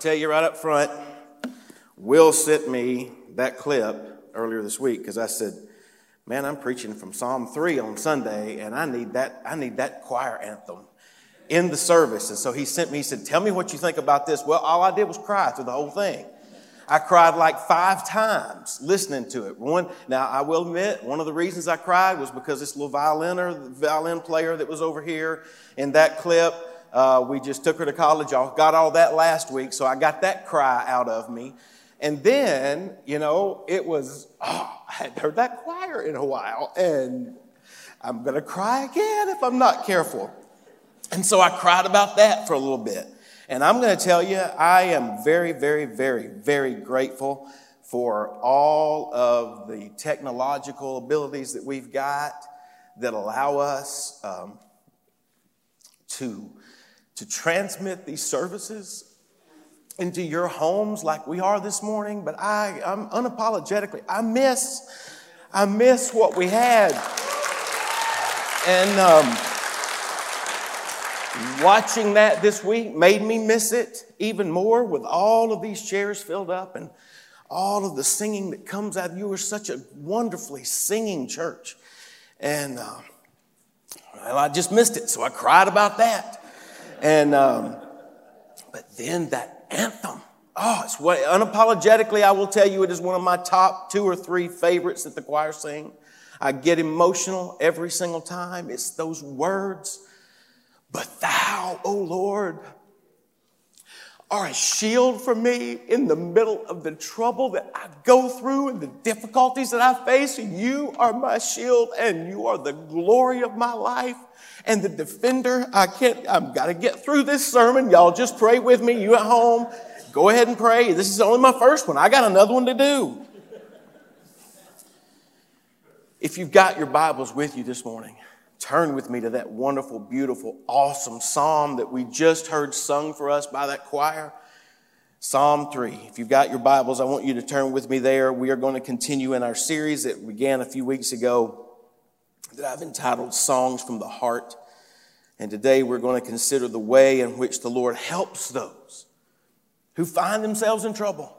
to tell you right up front, Will sent me that clip earlier this week because I said, Man, I'm preaching from Psalm 3 on Sunday, and I need that, I need that choir anthem in the service. And so he sent me, he said, Tell me what you think about this. Well, all I did was cry through the whole thing. I cried like five times listening to it. One, now I will admit, one of the reasons I cried was because this little violiner, violin player that was over here in that clip, uh, we just took her to college. I got all that last week, so I got that cry out of me. And then, you know, it was, oh, I hadn't heard that choir in a while, and I'm going to cry again if I'm not careful. And so I cried about that for a little bit. And I'm going to tell you, I am very, very, very, very grateful for all of the technological abilities that we've got that allow us um, to, to transmit these services into your homes like we are this morning. But I, I'm unapologetically, I miss, I miss what we had. And, um, Watching that this week made me miss it even more with all of these chairs filled up and all of the singing that comes out. You were such a wonderfully singing church. And uh, well, I just missed it, so I cried about that. And um, but then that anthem. Oh, it's what unapologetically I will tell you it is one of my top two or three favorites that the choir sing. I get emotional every single time. It's those words but thou, O Lord, are a shield for me in the middle of the trouble that I go through and the difficulties that I face. You are my shield and you are the glory of my life and the defender. I can't, I've got to get through this sermon. Y'all just pray with me. You at home, go ahead and pray. This is only my first one. I got another one to do. If you've got your Bibles with you this morning, turn with me to that wonderful, beautiful, awesome psalm that we just heard sung for us by that choir. Psalm 3. If you've got your Bibles, I want you to turn with me there. We are going to continue in our series that began a few weeks ago that I've entitled Songs from the Heart. And today we're going to consider the way in which the Lord helps those who find themselves in trouble.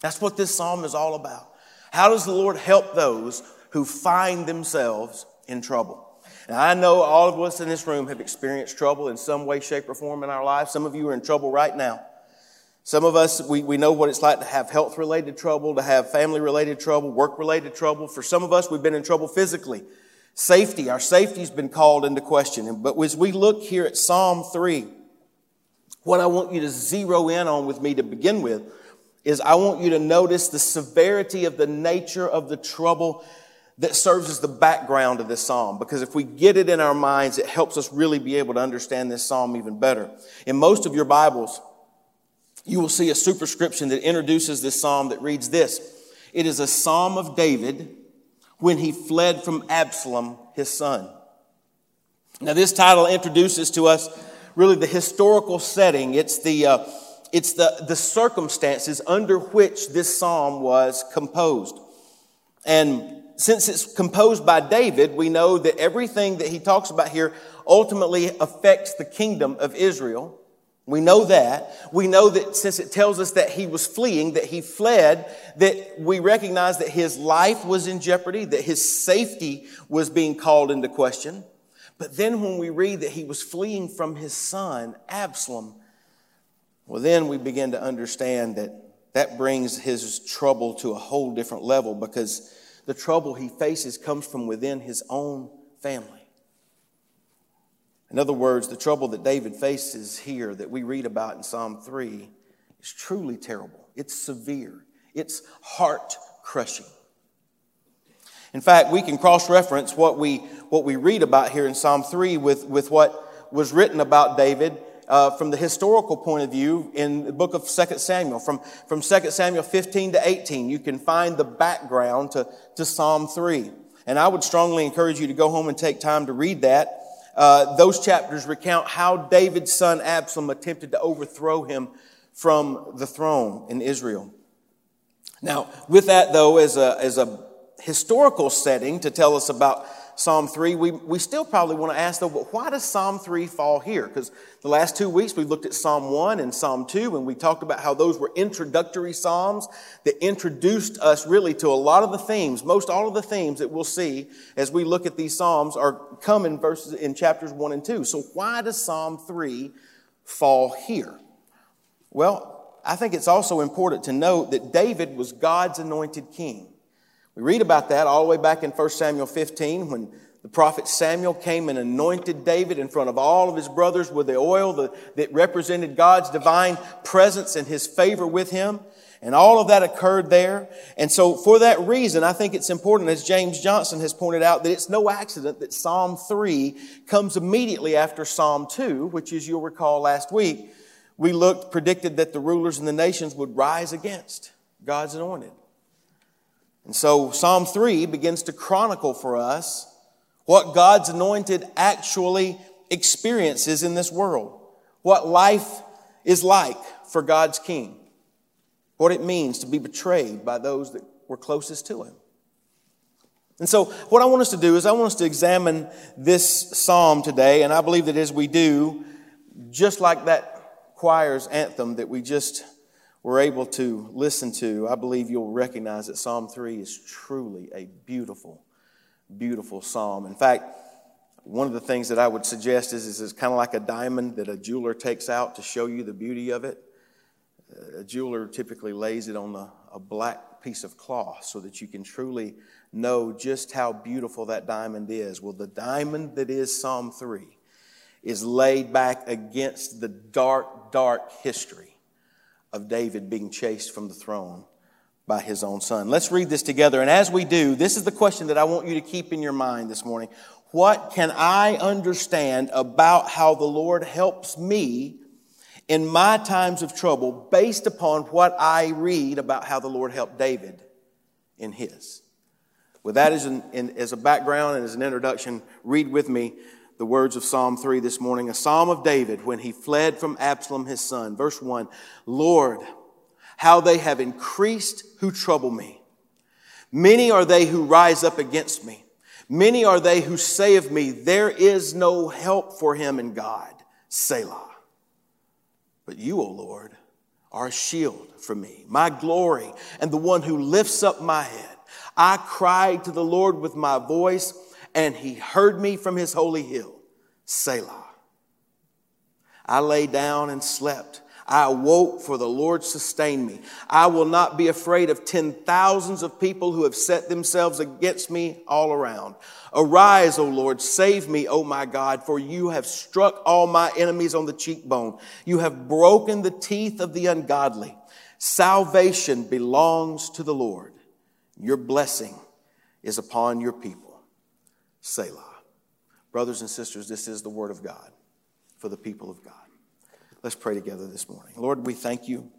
That's what this psalm is all about. How does the Lord help those who find themselves in trouble? Now, I know all of us in this room have experienced trouble in some way, shape, or form in our lives. Some of you are in trouble right now. Some of us, we, we know what it's like to have health related trouble, to have family related trouble, work related trouble. For some of us, we've been in trouble physically. Safety, our safety's been called into question. But as we look here at Psalm 3, what I want you to zero in on with me to begin with is I want you to notice the severity of the nature of the trouble that serves as the background of this psalm because if we get it in our minds, it helps us really be able to understand this psalm even better. In most of your Bibles, you will see a superscription that introduces this psalm that reads this It is a psalm of David when he fled from Absalom, his son. Now, this title introduces to us really the historical setting. It's the, uh, it's the, the circumstances under which this psalm was composed. And since it's composed by David, we know that everything that he talks about here ultimately affects the kingdom of Israel. We know that. We know that since it tells us that he was fleeing, that he fled, that we recognize that his life was in jeopardy, that his safety was being called into question. But then when we read that he was fleeing from his son, Absalom, well, then we begin to understand that that brings his trouble to a whole different level because the trouble he faces comes from within his own family. In other words, the trouble that David faces here that we read about in Psalm 3 is truly terrible. It's severe, it's heart crushing. In fact, we can cross reference what we, what we read about here in Psalm 3 with, with what was written about David uh, from the historical point of view in the book of 2 Samuel. From, from 2 Samuel 15 to 18, you can find the background to, to Psalm 3. And I would strongly encourage you to go home and take time to read that. Uh, those chapters recount how David's son Absalom attempted to overthrow him from the throne in Israel. Now, with that though, as a, as a historical setting to tell us about Psalm 3, we, we still probably want to ask though, but why does Psalm 3 fall here? Because the last two weeks we looked at Psalm 1 and Psalm 2, and we talked about how those were introductory Psalms that introduced us really to a lot of the themes, most all of the themes that we'll see as we look at these Psalms are come in verses in chapters 1 and 2. So why does Psalm 3 fall here? Well, I think it's also important to note that David was God's anointed king. We read about that all the way back in 1 Samuel 15 when the prophet Samuel came and anointed David in front of all of his brothers with the oil that represented God's divine presence and his favor with him. And all of that occurred there. And so for that reason, I think it's important, as James Johnson has pointed out, that it's no accident that Psalm 3 comes immediately after Psalm 2, which as you'll recall last week, we looked, predicted that the rulers and the nations would rise against God's anointed. And so Psalm 3 begins to chronicle for us what God's anointed actually experiences in this world, what life is like for God's king, what it means to be betrayed by those that were closest to him. And so, what I want us to do is, I want us to examine this psalm today, and I believe that as we do, just like that choir's anthem that we just we're able to listen to, I believe you'll recognize that Psalm 3 is truly a beautiful, beautiful psalm. In fact, one of the things that I would suggest is, is it's kind of like a diamond that a jeweler takes out to show you the beauty of it. A jeweler typically lays it on a, a black piece of cloth so that you can truly know just how beautiful that diamond is. Well, the diamond that is Psalm 3 is laid back against the dark, dark history of David being chased from the throne by his own son. Let's read this together. And as we do, this is the question that I want you to keep in your mind this morning. What can I understand about how the Lord helps me in my times of trouble based upon what I read about how the Lord helped David in his? With that as, an, in, as a background and as an introduction, read with me the words of Psalm 3 this morning, a psalm of David when he fled from Absalom his son. Verse 1 Lord, how they have increased who trouble me. Many are they who rise up against me. Many are they who say of me, There is no help for him in God. Selah. But you, O Lord, are a shield for me, my glory, and the one who lifts up my head. I cried to the Lord with my voice and he heard me from his holy hill. Selah. I lay down and slept. I awoke, for the Lord sustained me. I will not be afraid of ten thousands of people who have set themselves against me all around. Arise, O Lord, save me, O my God, for you have struck all my enemies on the cheekbone. You have broken the teeth of the ungodly. Salvation belongs to the Lord. Your blessing is upon your people. Selah. Brothers and sisters, this is the word of God for the people of God. Let's pray together this morning. Lord, we thank you.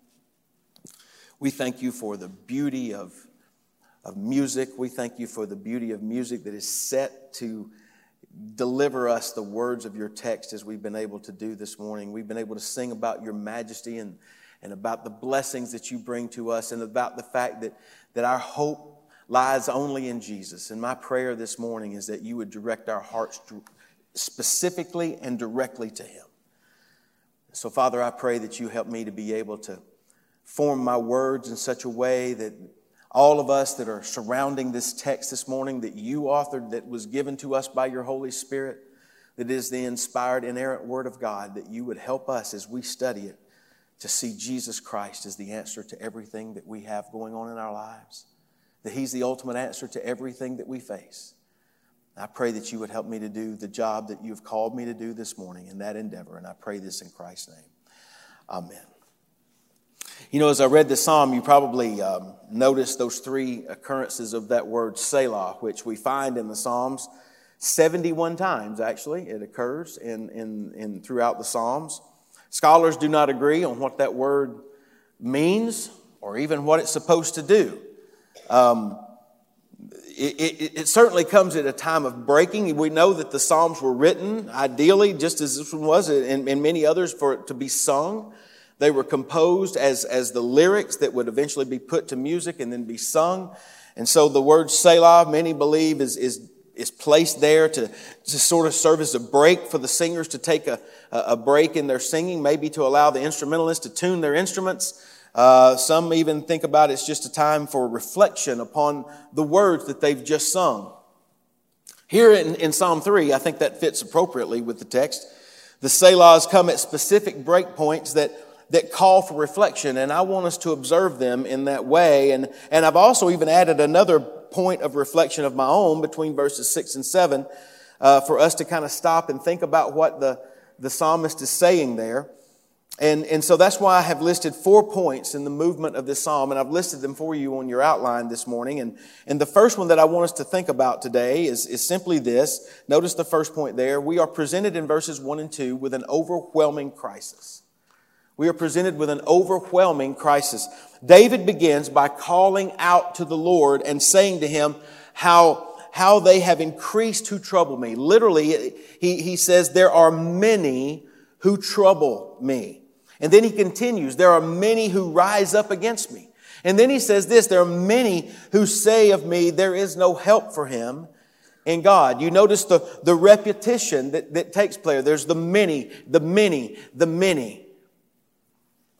We thank you for the beauty of, of music. We thank you for the beauty of music that is set to deliver us the words of your text as we've been able to do this morning. We've been able to sing about your majesty and, and about the blessings that you bring to us and about the fact that, that our hope lies only in Jesus. And my prayer this morning is that you would direct our hearts specifically and directly to Him. So, Father, I pray that you help me to be able to form my words in such a way that all of us that are surrounding this text this morning that you authored, that was given to us by your Holy Spirit, that is the inspired, inerrant Word of God, that you would help us as we study it to see Jesus Christ as the answer to everything that we have going on in our lives that He's the ultimate answer to everything that we face. I pray that you would help me to do the job that you've called me to do this morning in that endeavor, and I pray this in Christ's name. Amen. You know, as I read the psalm, you probably um, noticed those three occurrences of that word Selah, which we find in the Psalms 71 times, actually. It occurs in, in, in throughout the Psalms. Scholars do not agree on what that word means or even what it's supposed to do. Um, it, it, it, certainly comes at a time of breaking. We know that the Psalms were written, ideally, just as this one was, and, and many others, for it to be sung. They were composed as, as the lyrics that would eventually be put to music and then be sung. And so the word Selah, many believe, is, is, is placed there to, to sort of serve as a break for the singers to take a, a break in their singing, maybe to allow the instrumentalists to tune their instruments. Uh, some even think about it's just a time for reflection upon the words that they've just sung. Here in, in Psalm 3, I think that fits appropriately with the text. The Selahs come at specific breakpoints that, that call for reflection, and I want us to observe them in that way. And, and I've also even added another point of reflection of my own between verses 6 and 7 uh, for us to kind of stop and think about what the, the psalmist is saying there. And, and so that's why I have listed four points in the movement of this psalm, and I've listed them for you on your outline this morning. And, and the first one that I want us to think about today is, is simply this. Notice the first point there. We are presented in verses 1 and 2 with an overwhelming crisis. We are presented with an overwhelming crisis. David begins by calling out to the Lord and saying to him how, how they have increased who trouble me. Literally, he, he says, There are many who trouble me. And then he continues, there are many who rise up against me. And then he says this, there are many who say of me, there is no help for him in God. You notice the, the repetition that, that takes place. There's the many, the many, the many.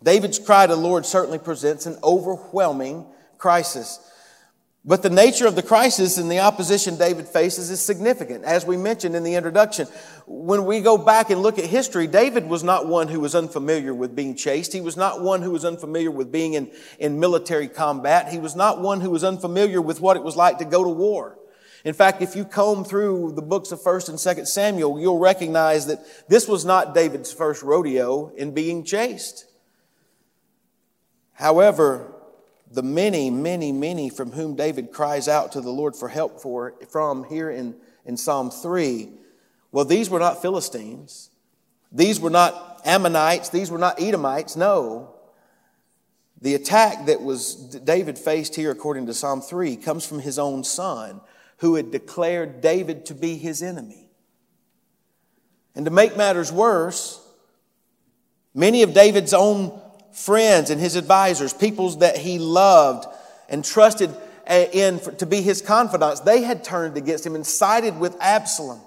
David's cry to the Lord certainly presents an overwhelming crisis. But the nature of the crisis and the opposition David faces is significant. As we mentioned in the introduction, when we go back and look at history, David was not one who was unfamiliar with being chased. He was not one who was unfamiliar with being in, in military combat. He was not one who was unfamiliar with what it was like to go to war. In fact, if you comb through the books of 1st and 2nd Samuel, you'll recognize that this was not David's first rodeo in being chased. However, the many, many, many from whom David cries out to the Lord for help for, from here in, in Psalm 3, well, these were not Philistines. These were not Ammonites. These were not Edomites. No. The attack that was David faced here, according to Psalm 3, comes from his own son, who had declared David to be his enemy. And to make matters worse, many of David's own friends and his advisors, peoples that he loved and trusted uh, in to be his confidants, they had turned against him and sided with Absalom.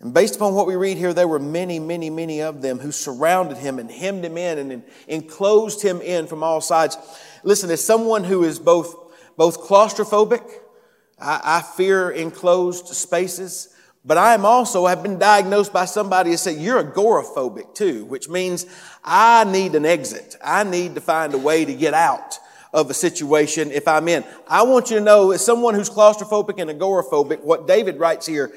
And based upon what we read here, there were many, many, many of them who surrounded him and hemmed him in and enclosed him in from all sides. Listen, as someone who is both, both claustrophobic, I, I fear enclosed spaces. But I am also, have been diagnosed by somebody who said, you're agoraphobic too, which means I need an exit. I need to find a way to get out of a situation if I'm in. I want you to know, as someone who's claustrophobic and agoraphobic, what David writes here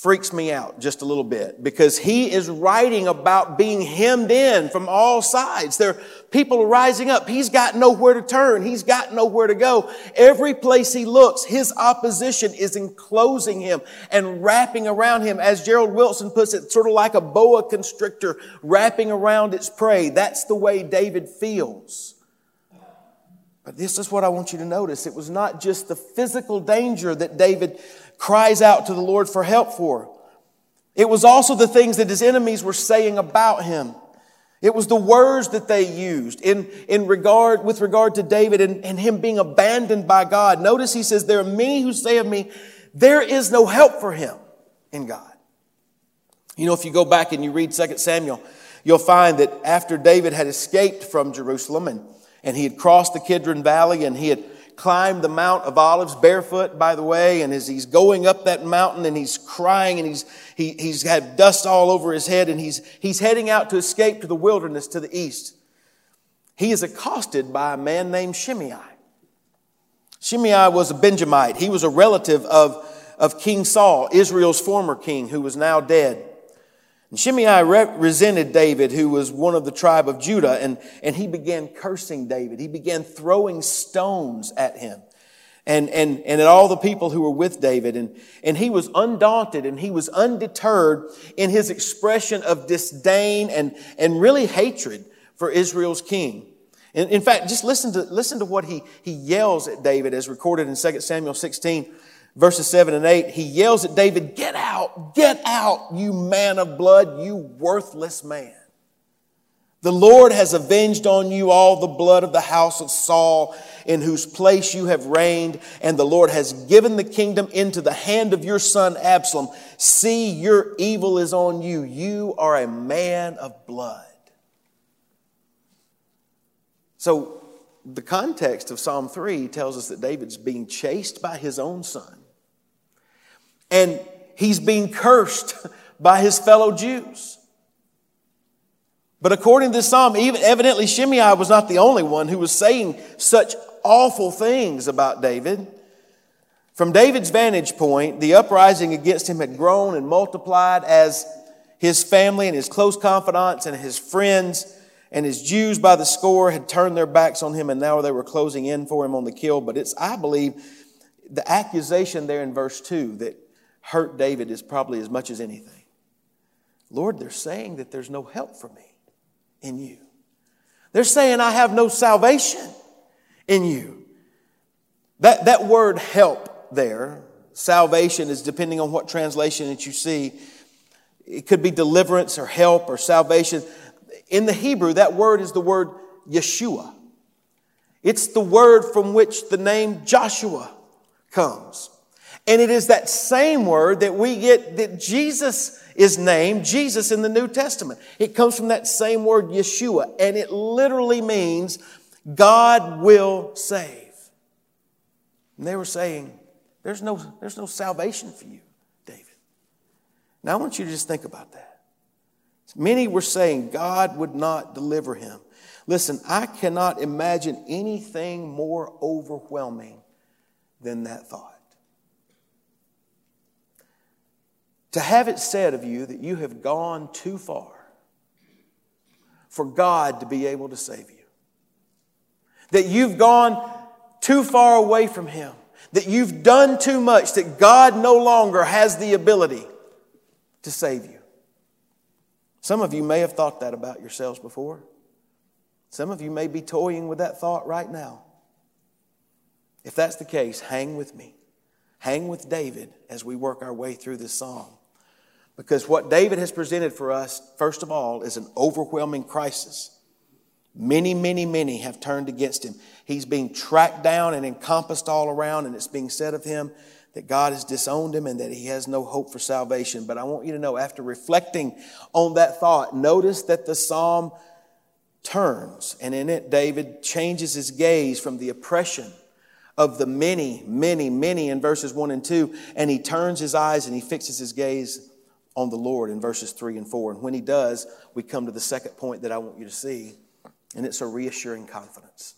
freaks me out just a little bit because he is writing about being hemmed in from all sides. There are people rising up. He's got nowhere to turn. He's got nowhere to go. Every place he looks, his opposition is enclosing him and wrapping around him. As Gerald Wilson puts it, sort of like a boa constrictor wrapping around its prey. That's the way David feels. But this is what I want you to notice. It was not just the physical danger that David cries out to the Lord for help for. It was also the things that his enemies were saying about him. It was the words that they used in, in regard, with regard to David and, and him being abandoned by God. Notice he says, there are many who say of me, there is no help for him in God. You know, if you go back and you read 2 Samuel, you'll find that after David had escaped from Jerusalem and, and he had crossed the Kidron Valley and he had climbed the Mount of Olives barefoot, by the way, and as he's going up that mountain and he's crying and he's, he, he's had dust all over his head and he's, he's heading out to escape to the wilderness to the east, he is accosted by a man named Shimei. Shimei was a Benjamite. He was a relative of, of King Saul, Israel's former king, who was now dead. And Shimei resented David, who was one of the tribe of Judah, and, and he began cursing David. He began throwing stones at him and, and, and at all the people who were with David. And, and he was undaunted and he was undeterred in his expression of disdain and, and really hatred for Israel's king. In, in fact, just listen to, listen to what he, he yells at David as recorded in 2 Samuel 16 verses 7 and 8, he yells at David, Get out, get out, you man of blood, you worthless man. The Lord has avenged on you all the blood of the house of Saul, in whose place you have reigned, and the Lord has given the kingdom into the hand of your son Absalom. See, your evil is on you. You are a man of blood. So, the context of Psalm 3 tells us that David's being chased by his own son, and he's being cursed by his fellow Jews. But according to this psalm, even evidently Shimei was not the only one who was saying such awful things about David. From David's vantage point, the uprising against him had grown and multiplied as his family and his close confidants and his friends and his Jews by the score had turned their backs on him and now they were closing in for him on the kill. But it's, I believe, the accusation there in verse 2 that hurt David is probably as much as anything. Lord, they're saying that there's no help for me in you. They're saying, I have no salvation in you. That, that word help there, salvation is depending on what translation that you see. It could be deliverance or help or salvation. In the Hebrew, that word is the word Yeshua. It's the word from which the name Joshua comes. And it is that same word that we get that Jesus is named Jesus in the New Testament. It comes from that same word, Yeshua, and it literally means God will save. And they were saying, there's no, there's no salvation for you, David. Now I want you to just think about that. Many were saying God would not deliver him. Listen, I cannot imagine anything more overwhelming than that thought. To have it said of you that you have gone too far for God to be able to save you. That you've gone too far away from Him. That you've done too much, that God no longer has the ability to save you. Some of you may have thought that about yourselves before. Some of you may be toying with that thought right now. If that's the case, hang with me. Hang with David as we work our way through this psalm. Because what David has presented for us, first of all, is an overwhelming crisis. Many, many, many have turned against him. He's being tracked down and encompassed all around, and it's being said of him that God has disowned him and that he has no hope for salvation. But I want you to know, after reflecting on that thought, notice that the psalm turns, and in it, David changes his gaze from the oppression of the many, many, many in verses 1 and 2, and he turns his eyes and he fixes his gaze on the Lord in verses 3 and 4. And when he does, we come to the second point that I want you to see, and it's a reassuring confidence.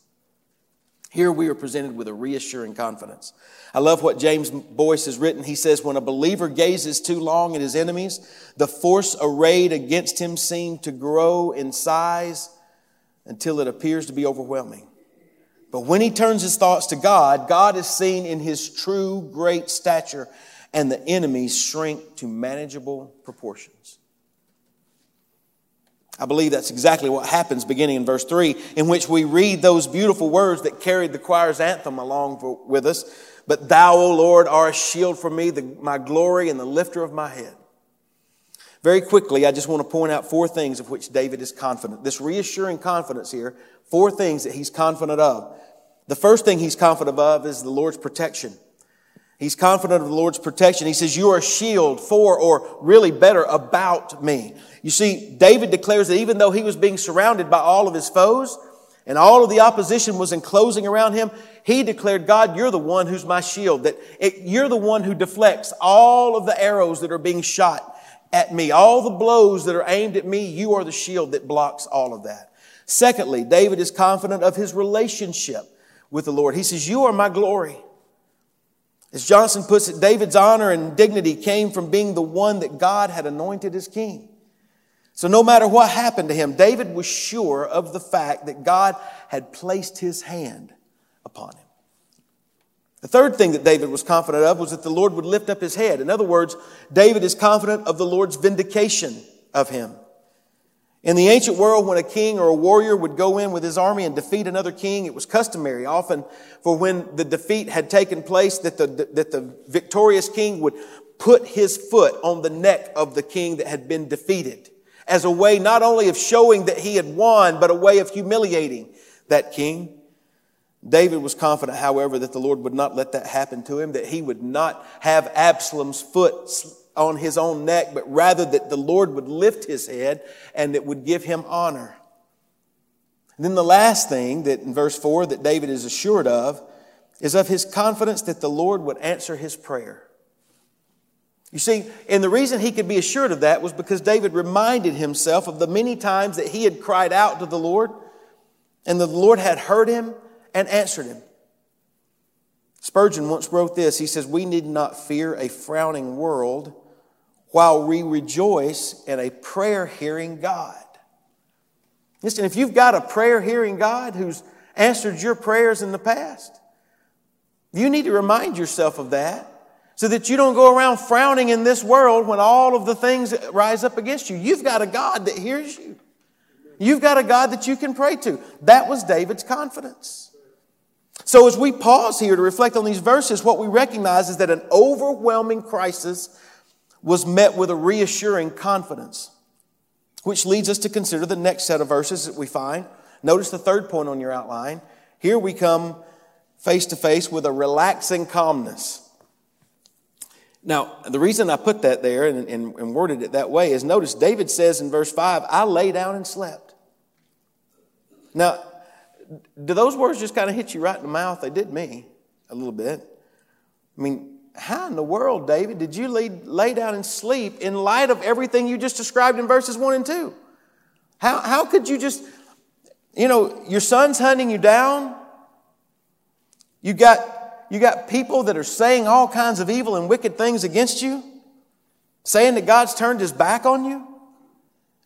Here we are presented with a reassuring confidence. I love what James Boice has written. He says, When a believer gazes too long at his enemies, the force arrayed against him seems to grow in size until it appears to be overwhelming. But when he turns his thoughts to God, God is seen in his true great stature and the enemies shrink to manageable proportions. I believe that's exactly what happens beginning in verse 3, in which we read those beautiful words that carried the choir's anthem along for, with us. But thou, O Lord, are a shield for me, the, my glory and the lifter of my head. Very quickly, I just want to point out four things of which David is confident. This reassuring confidence here, four things that he's confident of. The first thing he's confident of is the Lord's protection. He's confident of the Lord's protection. He says, You are a shield for, or really better, about me. You see, David declares that even though he was being surrounded by all of his foes and all of the opposition was enclosing around him, he declared, God, you're the one who's my shield, that it, you're the one who deflects all of the arrows that are being shot at me, all the blows that are aimed at me. You are the shield that blocks all of that. Secondly, David is confident of his relationship with the Lord. He says, You are my glory. As Johnson puts it, David's honor and dignity came from being the one that God had anointed as king. So no matter what happened to him, David was sure of the fact that God had placed his hand upon him. The third thing that David was confident of was that the Lord would lift up his head. In other words, David is confident of the Lord's vindication of him. In the ancient world, when a king or a warrior would go in with his army and defeat another king, it was customary often for when the defeat had taken place that the, that the victorious king would put his foot on the neck of the king that had been defeated. as a way not only of showing that he had won, but a way of humiliating that king. David was confident, however, that the Lord would not let that happen to him, that he would not have Absalom's foot on his own neck, but rather that the Lord would lift his head and it would give him honor. And then the last thing that in verse 4 that David is assured of is of his confidence that the Lord would answer his prayer. You see, and the reason he could be assured of that was because David reminded himself of the many times that he had cried out to the Lord and the Lord had heard him and answered him. Spurgeon once wrote this. He says, We need not fear a frowning world while we rejoice in a prayer hearing God. Listen, if you've got a prayer hearing God who's answered your prayers in the past, you need to remind yourself of that so that you don't go around frowning in this world when all of the things rise up against you. You've got a God that hears you. You've got a God that you can pray to. That was David's confidence. So, as we pause here to reflect on these verses, what we recognize is that an overwhelming crisis was met with a reassuring confidence, which leads us to consider the next set of verses that we find. Notice the third point on your outline. Here we come face to face with a relaxing calmness. Now, the reason I put that there and, and, and, worded it that way is notice David says in verse 5, I lay down and slept. Now, do those words just kind of hit you right in the mouth? They did me a little bit. I mean, how in the world, David, did you lay, lay down and sleep in light of everything you just described in verses 1 and 2? How, how could you just, you know, your son's hunting you down? You got you got people that are saying all kinds of evil and wicked things against you, saying that God's turned his back on you.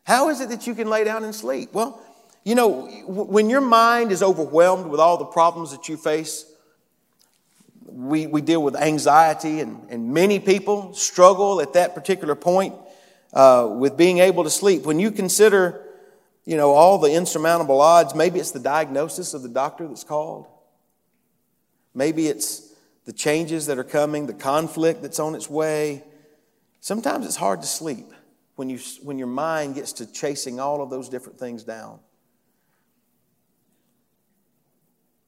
How is it that you can lay down and sleep? Well, you know, when your mind is overwhelmed with all the problems that you face, we, we deal with anxiety, and, and many people struggle at that particular point uh, with being able to sleep. When you consider, you know, all the insurmountable odds, maybe it's the diagnosis of the doctor that's called. Maybe it's the changes that are coming, the conflict that's on its way. Sometimes it's hard to sleep when, you, when your mind gets to chasing all of those different things down.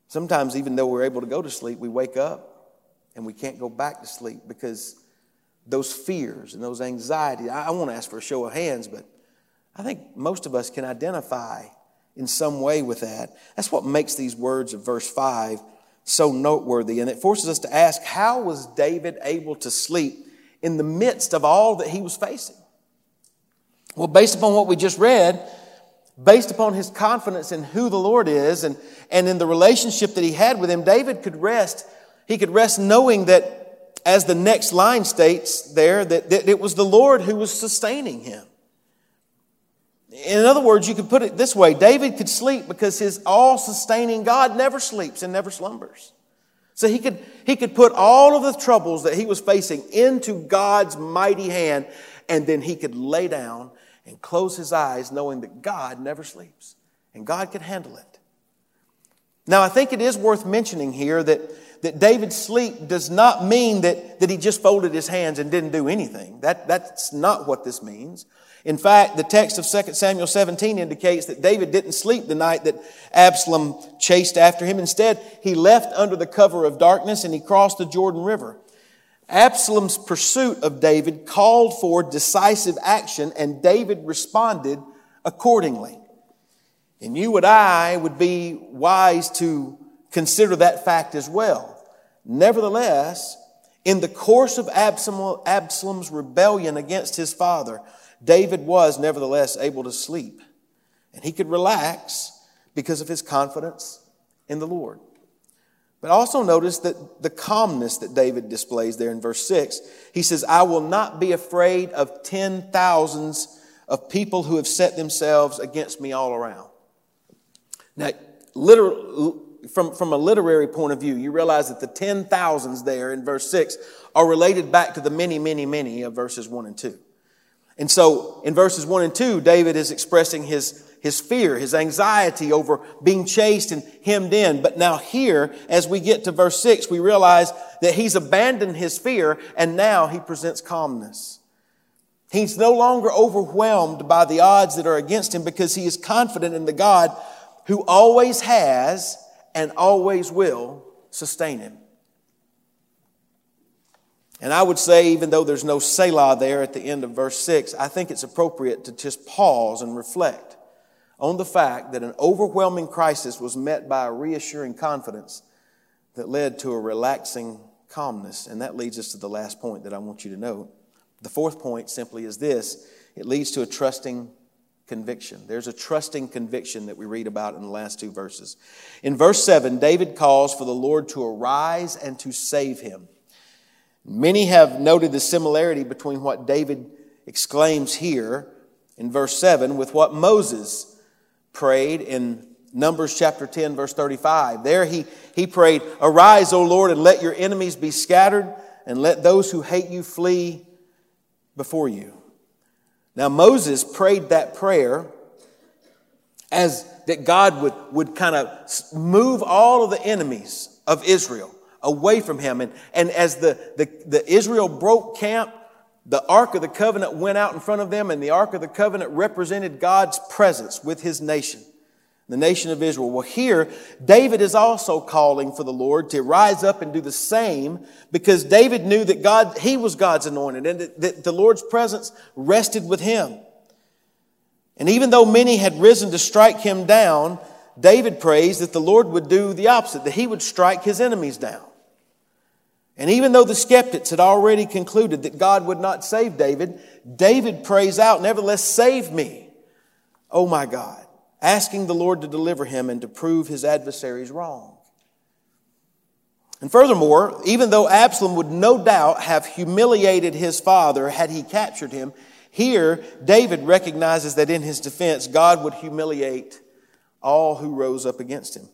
Sometimes, even though we're able to go to sleep, we wake up and we can't go back to sleep because those fears and those anxieties. I, I won't ask for a show of hands, but I think most of us can identify in some way with that. That's what makes these words of verse 5 so noteworthy. And it forces us to ask how was David able to sleep in the midst of all that he was facing? Well, based upon what we just read, based upon his confidence in who the Lord is and, and in the relationship that he had with him, David could rest. He could rest knowing that, as the next line states there, that, that it was the Lord who was sustaining him. In other words, you could put it this way David could sleep because his all sustaining God never sleeps and never slumbers. So he could, he could put all of the troubles that he was facing into God's mighty hand, and then he could lay down and close his eyes knowing that God never sleeps and God could handle it. Now, I think it is worth mentioning here that, that David's sleep does not mean that, that he just folded his hands and didn't do anything. That, that's not what this means. In fact, the text of 2 Samuel 17 indicates that David didn't sleep the night that Absalom chased after him. Instead, he left under the cover of darkness and he crossed the Jordan River. Absalom's pursuit of David called for decisive action, and David responded accordingly. And you and I would be wise to consider that fact as well. Nevertheless, in the course of Absalom's rebellion against his father, David was nevertheless able to sleep. And he could relax because of his confidence in the Lord. But also notice that the calmness that David displays there in verse 6. He says, I will not be afraid of ten thousands of people who have set themselves against me all around. Now, literal, from, from a literary point of view, you realize that the ten thousands there in verse 6 are related back to the many, many, many of verses 1 and 2. And so in verses 1 and 2, David is expressing his, his fear, his anxiety over being chased and hemmed in. But now here, as we get to verse 6, we realize that he's abandoned his fear and now he presents calmness. He's no longer overwhelmed by the odds that are against him because he is confident in the God who always has and always will sustain him. And I would say, even though there's no Selah there at the end of verse 6, I think it's appropriate to just pause and reflect on the fact that an overwhelming crisis was met by a reassuring confidence that led to a relaxing calmness. And that leads us to the last point that I want you to note. The fourth point simply is this it leads to a trusting conviction. There's a trusting conviction that we read about in the last two verses. In verse 7, David calls for the Lord to arise and to save him. Many have noted the similarity between what David exclaims here in verse 7 with what Moses prayed in Numbers chapter 10, verse 35. There he, he prayed, Arise, O Lord, and let your enemies be scattered, and let those who hate you flee before you. Now, Moses prayed that prayer as that God would, would kind of move all of the enemies of Israel away from him. And, and as the, the, the Israel broke camp, the Ark of the Covenant went out in front of them, and the Ark of the Covenant represented God's presence with his nation, the nation of Israel. Well, here, David is also calling for the Lord to rise up and do the same because David knew that God, he was God's anointed and that, the Lord's presence rested with him. And even though many had risen to strike him down, David prays that the Lord would do the opposite, that he would strike his enemies down. And even though the skeptics had already concluded that God would not save David, David prays out, Nevertheless, save me, oh my God, asking the Lord to deliver him and to prove his adversaries wrong. And furthermore, even though Absalom would no doubt have humiliated his father had he captured him, here David recognizes that in his defense, God would humiliate all who rose up against him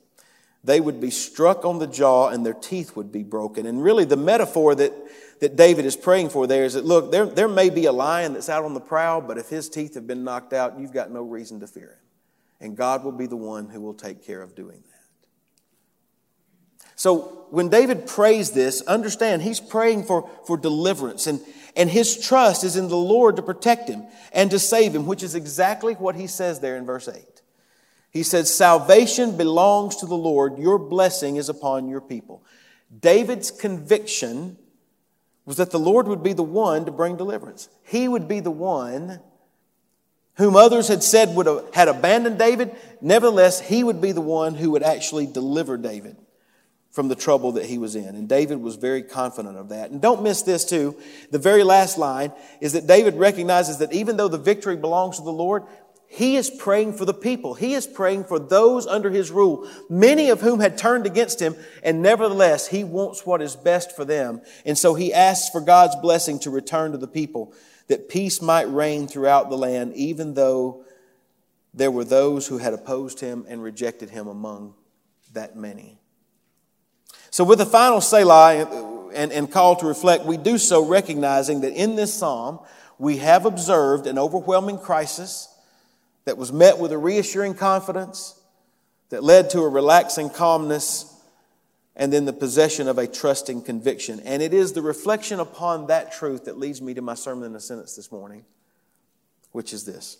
they would be struck on the jaw and their teeth would be broken. And really, the metaphor that, that David is praying for there is that, look, there, there may be a lion that's out on the prowl, but if his teeth have been knocked out, you've got no reason to fear him. And God will be the one who will take care of doing that. So when David prays this, understand he's praying for, for deliverance and, and his trust is in the Lord to protect him and to save him, which is exactly what he says there in verse 8. He said, Salvation belongs to the Lord. Your blessing is upon your people. David's conviction was that the Lord would be the one to bring deliverance. He would be the one whom others had said would have, had abandoned David. Nevertheless, he would be the one who would actually deliver David from the trouble that he was in. And David was very confident of that. And don't miss this too. The very last line is that David recognizes that even though the victory belongs to the Lord, he is praying for the people. He is praying for those under his rule, many of whom had turned against him, and nevertheless, he wants what is best for them. And so he asks for God's blessing to return to the people, that peace might reign throughout the land, even though there were those who had opposed him and rejected him among that many. So, with the final Selah and, and call to reflect, we do so recognizing that in this psalm, we have observed an overwhelming crisis that was met with a reassuring confidence that led to a relaxing calmness and then the possession of a trusting conviction. And it is the reflection upon that truth that leads me to my sermon in a sentence this morning, which is this.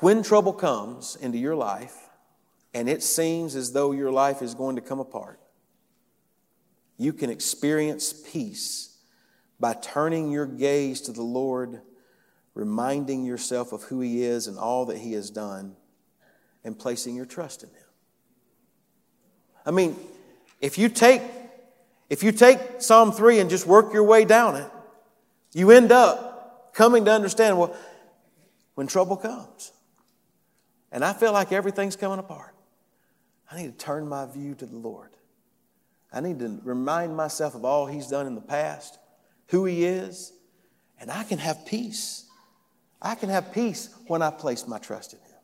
When trouble comes into your life and it seems as though your life is going to come apart, you can experience peace by turning your gaze to the Lord reminding yourself of who He is and all that He has done, and placing your trust in Him. I mean, if you take if you take Psalm 3 and just work your way down it, you end up coming to understand well, when trouble comes, and I feel like everything's coming apart, I need to turn my view to the Lord. I need to remind myself of all He's done in the past, who He is, and I can have peace. I can have peace when I place my trust in Him.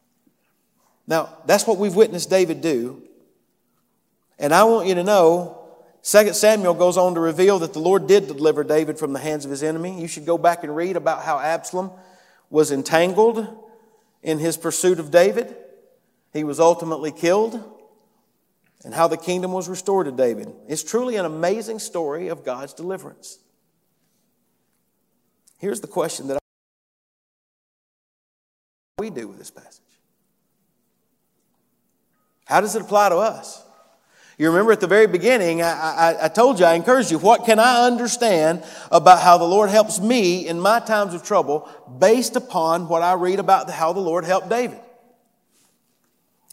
Now, that's what we've witnessed David do. And I want you to know, 2 Samuel goes on to reveal that the Lord did deliver David from the hands of his enemy. You should go back and read about how Absalom was entangled in his pursuit of David. He was ultimately killed, and how the kingdom was restored to David. It's truly an amazing story of God's deliverance. Here's the question that we do with this passage. How does it apply to us? You remember at the very beginning, I, I, I, told you, I encouraged you, what can I understand about how the Lord helps me in my times of trouble based upon what I read about how the Lord helped David?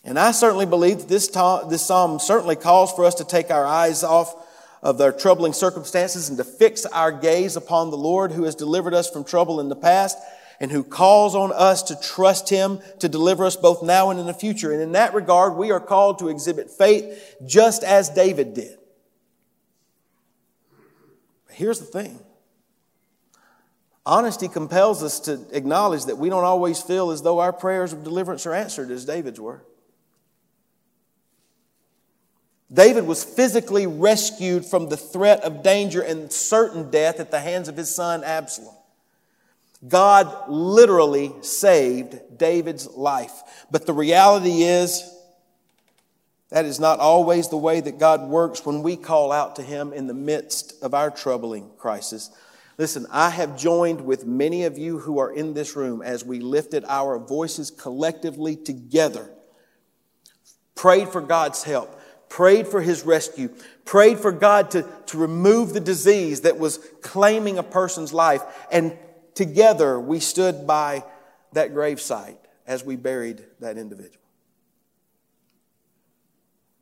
And I certainly believe that this, ta- this psalm certainly calls for us to take our eyes off of their troubling circumstances and to fix our gaze upon the Lord who has delivered us from trouble in the past and who calls on us to trust Him to deliver us both now and in the future. And in that regard, we are called to exhibit faith just as David did. But here's the thing. Honesty compels us to acknowledge that we don't always feel as though our prayers of deliverance are answered as David's were. David was physically rescued from the threat of danger and certain death at the hands of his son Absalom. God literally saved David's life. But the reality is, that is not always the way that God works when we call out to Him in the midst of our troubling crisis. Listen, I have joined with many of you who are in this room as we lifted our voices collectively together, prayed for God's help, prayed for His rescue, prayed for God to, to remove the disease that was claiming a person's life, and together we stood by that gravesite as we buried that individual.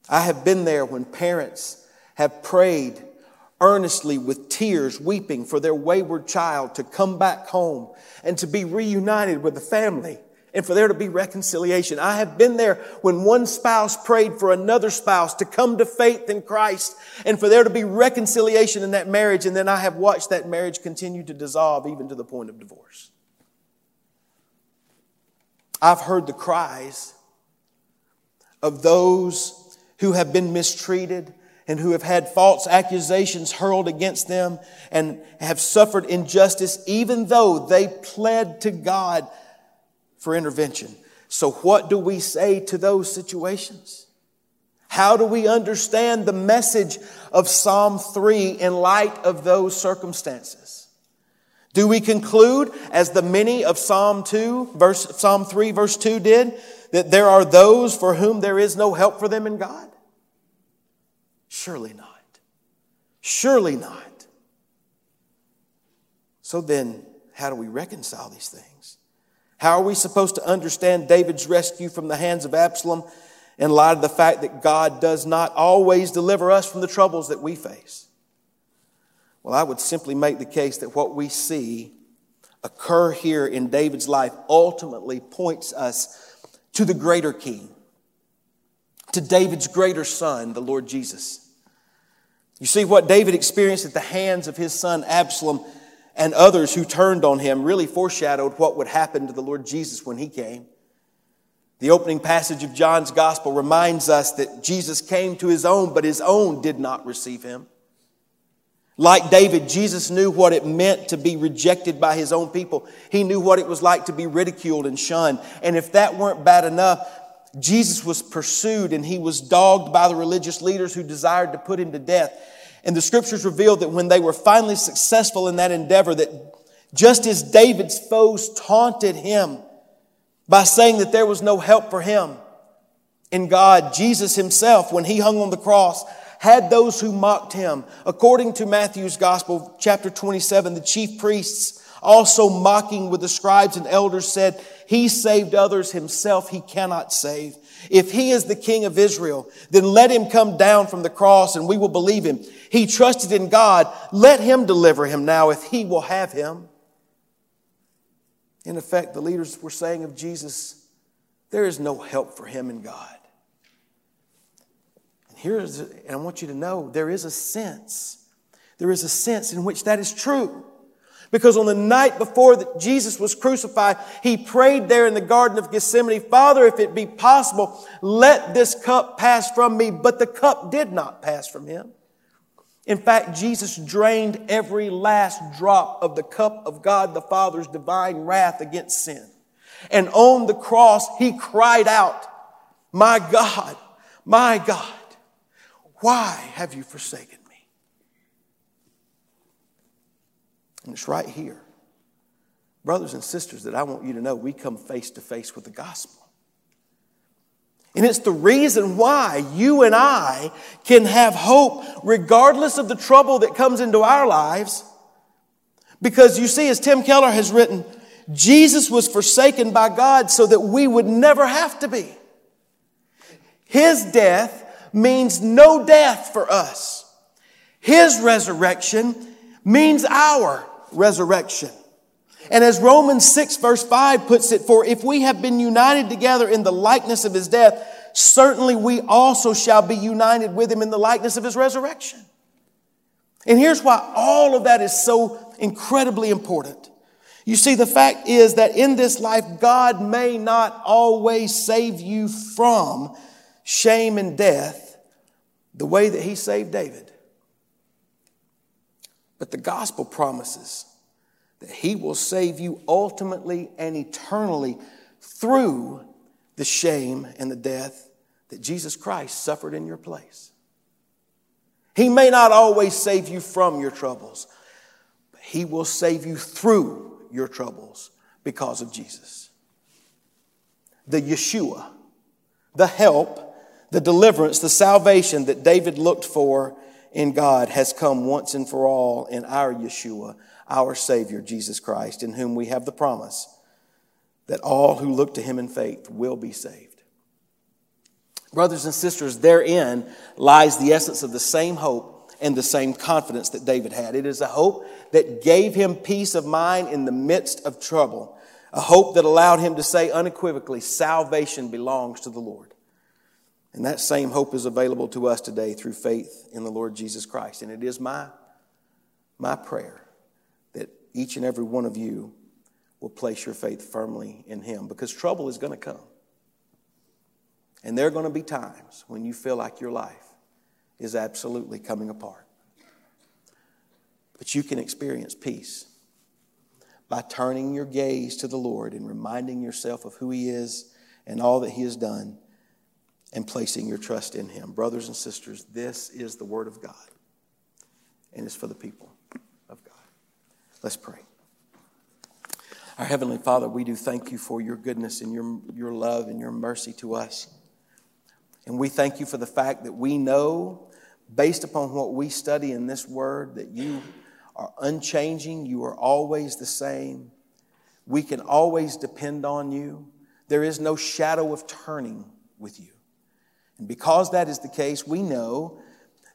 I have been there when parents have prayed earnestly with tears, weeping for their wayward child to come back home and to be reunited with the family and for there to be reconciliation. I have been there when one spouse prayed for another spouse to come to faith in Christ and for there to be reconciliation in that marriage. And then I have watched that marriage continue to dissolve even to the point of divorce. I've heard the cries of those who have been mistreated and who have had false accusations hurled against them and have suffered injustice, even though they pled to God for intervention. So, what do we say to those situations? How do we understand the message of Psalm 3 in light of those circumstances? Do we conclude, as the many of Psalm 2, verse, Psalm 3, verse 2 did, that there are those for whom there is no help for them in God? Surely not. Surely not. So then, how do we reconcile these things? How are we supposed to understand David's rescue from the hands of Absalom in light of the fact that God does not always deliver us from the troubles that we face? Well, I would simply make the case that what we see occur here in David's life ultimately points us to the greater king, to David's greater son, the Lord Jesus. You see, what David experienced at the hands of his son Absalom and others who turned on him really foreshadowed what would happen to the Lord Jesus when he came. The opening passage of John's gospel reminds us that Jesus came to his own, but his own did not receive him. Like David, Jesus knew what it meant to be rejected by his own people. He knew what it was like to be ridiculed and shunned. And if that weren't bad enough, Jesus was pursued and he was dogged by the religious leaders who desired to put him to death. And the scriptures reveal that when they were finally successful in that endeavor, that just as David's foes taunted him by saying that there was no help for him in God, Jesus himself, when he hung on the cross, had those who mocked him. According to Matthew's gospel, chapter 27, the chief priests also mocking with the scribes and elders said, he saved others himself, he cannot save. If he is the king of Israel, then let him come down from the cross and we will believe him. He trusted in God. Let him deliver him now if he will have him. In effect, the leaders were saying of Jesus, there is no help for him in God. And here's, and I want you to know, there is a sense. There is a sense in which that is true. Because on the night before that Jesus was crucified, he prayed there in the Garden of Gethsemane, Father, if it be possible, let this cup pass from me. But the cup did not pass from him. In fact, Jesus drained every last drop of the cup of God the Father's divine wrath against sin. And on the cross, he cried out, My God, my God, why have you forsaken me? And it's right here. brothers and sisters, that I want you to know we come face to face with the gospel. And it's the reason why you and I can have hope regardless of the trouble that comes into our lives. Because you see, as Tim Keller has written, Jesus was forsaken by God so that we would never have to be. His death means no death for us. His resurrection means our resurrection. And as Romans 6 verse 5 puts it, for if we have been united together in the likeness of his death, certainly we also shall be united with him in the likeness of his resurrection. And here's why all of that is so incredibly important. You see, the fact is that in this life, God may not always save you from shame and death the way that he saved David. But the gospel promises that he will save you ultimately and eternally through the shame and the death that Jesus Christ suffered in your place. He may not always save you from your troubles, but he will save you through your troubles because of Jesus. The Yeshua, the help, the deliverance, the salvation that David looked for in God has come once and for all in our Yeshua, our Savior, Jesus Christ, in whom we have the promise that all who look to him in faith will be saved. Brothers and sisters, therein lies the essence of the same hope and the same confidence that David had. It is a hope that gave him peace of mind in the midst of trouble, a hope that allowed him to say unequivocally, Salvation belongs to the Lord. And that same hope is available to us today through faith in the Lord Jesus Christ. And it is my, my prayer that each and every one of you will place your faith firmly in Him because trouble is going to come. And there are going to be times when you feel like your life is absolutely coming apart. But you can experience peace by turning your gaze to the Lord and reminding yourself of who He is and all that He has done and placing your trust in Him. Brothers and sisters, this is the Word of God, and it's for the people of God. Let's pray. Our Heavenly Father, we do thank you for your goodness and your, your love and your mercy to us. And we thank you for the fact that we know, based upon what we study in this Word, that you are unchanging, you are always the same. We can always depend on you. There is no shadow of turning with you. And because that is the case, we know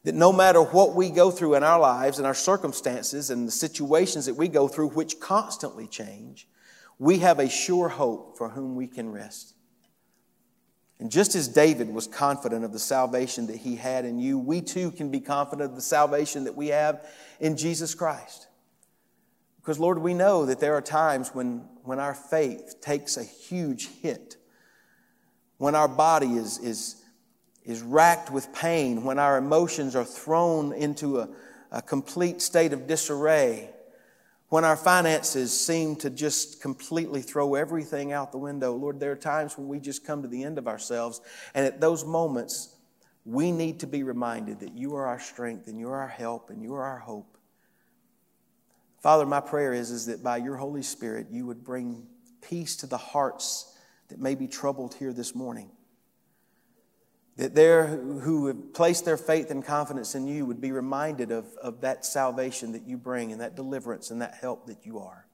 that no matter what we go through in our lives and our circumstances and the situations that we go through, which constantly change, we have a sure hope for whom we can rest. And just as David was confident of the salvation that he had in you, we too can be confident of the salvation that we have in Jesus Christ. Because, Lord, we know that there are times when, when our faith takes a huge hit, when our body is, is, is racked with pain, when our emotions are thrown into a, a complete state of disarray, when our finances seem to just completely throw everything out the window, Lord, there are times when we just come to the end of ourselves. And at those moments, we need to be reminded that you are our strength and you are our help and you are our hope. Father, my prayer is, is that by your Holy Spirit, you would bring peace to the hearts that may be troubled here this morning. That there who have placed their faith and confidence in you would be reminded of, of that salvation that you bring and that deliverance and that help that you are.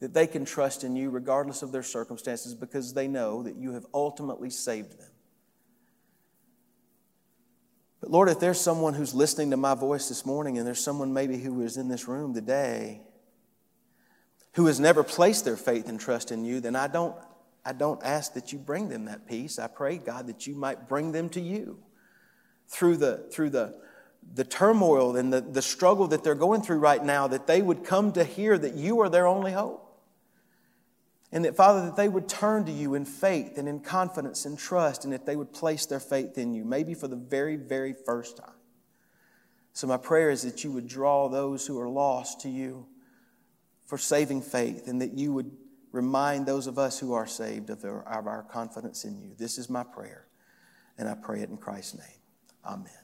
That they can trust in you regardless of their circumstances because they know that you have ultimately saved them. But Lord, if there's someone who's listening to my voice this morning and there's someone maybe who is in this room today who has never placed their faith and trust in you, then I don't, I don't ask that you bring them that peace. I pray, God, that you might bring them to you through the, through the, the turmoil and the, the struggle that they're going through right now, that they would come to hear that you are their only hope. And that, Father, that they would turn to you in faith and in confidence and trust, and that they would place their faith in you, maybe for the very, very first time. So, my prayer is that you would draw those who are lost to you for saving faith, and that you would remind those of us who are saved of our, of our confidence in you. This is my prayer, and I pray it in Christ's name. Amen.